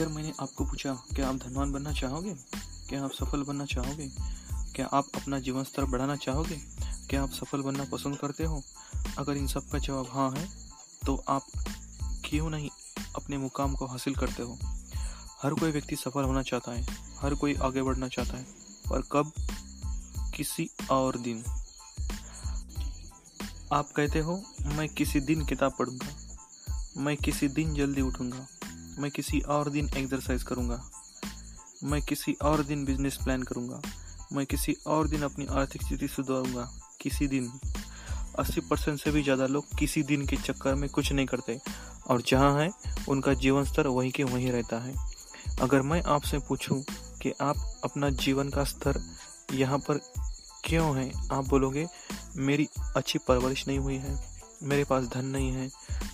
अगर मैंने आपको पूछा, क्या आप धनवान बनना चाहोगे? क्या आप सफल बनना चाहोगे? क्या आप अपना जीवन स्तर बढ़ाना चाहोगे? क्या आप सफल बनना पसंद करते हो? अगर इन सब का जवाब हाँ है तो आप क्यों नहीं अपने मुकाम को हासिल करते हो? हर कोई व्यक्ति सफल होना चाहता है, हर कोई आगे बढ़ना चाहता है, पर कब? किसी और दिन। आप कहते हो, मैं किसी दिन किताब पढ़ूँगा, मैं किसी दिन जल्दी उठूँगा। मैं किसी और दिन एक्सरसाइज करूँगा। मैं किसी और दिन बिज़नेस प्लान करूँगा। मैं किसी और दिन अपनी आर्थिक स्थिति सुधारूँगा। किसी दिन। 80 परसेंट से भी ज़्यादा लोग किसी दिन के चक्कर में कुछ नहीं करते। और जहाँ है, उनका जीवन स्तर वहीं के वहीं रहता है। अगर मैं आपसे पूछूँ कि आप अपना जीवन का स्तर यहाँ पर क्यों है, आप बोलोगे, मेरी अच्छी परवरिश नहीं हुई है। मेरे पास धन नहीं है।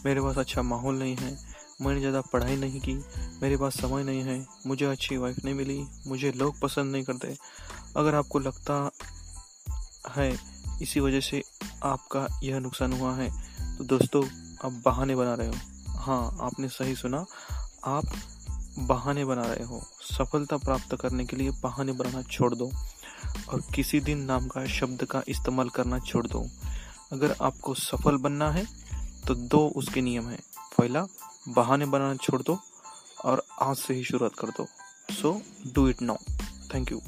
मेरे पास अच्छा माहौल नहीं है। मैंने ज़्यादा पढ़ाई नहीं की, मेरे पास समय नहीं है, मुझे अच्छी वाइफ नहीं मिली, मुझे लोग पसंद नहीं करते। अगर आपको लगता है इसी वजह से आपका यह नुकसान हुआ है तो दोस्तों, आप बहाने बना रहे हो। हाँ आपने सही सुना। आप बहाने बना रहे हो। सफलता प्राप्त करने के लिए बहाने बनाना छोड़ दो और किसी दिन नाम का शब्द का इस्तेमाल करना छोड़ दो। अगर आपको सफल बनना है तो दो उसके नियम है। पहला बहाने बनाना छोड़ दो और आज से ही शुरुआत कर दो। So do it now thank you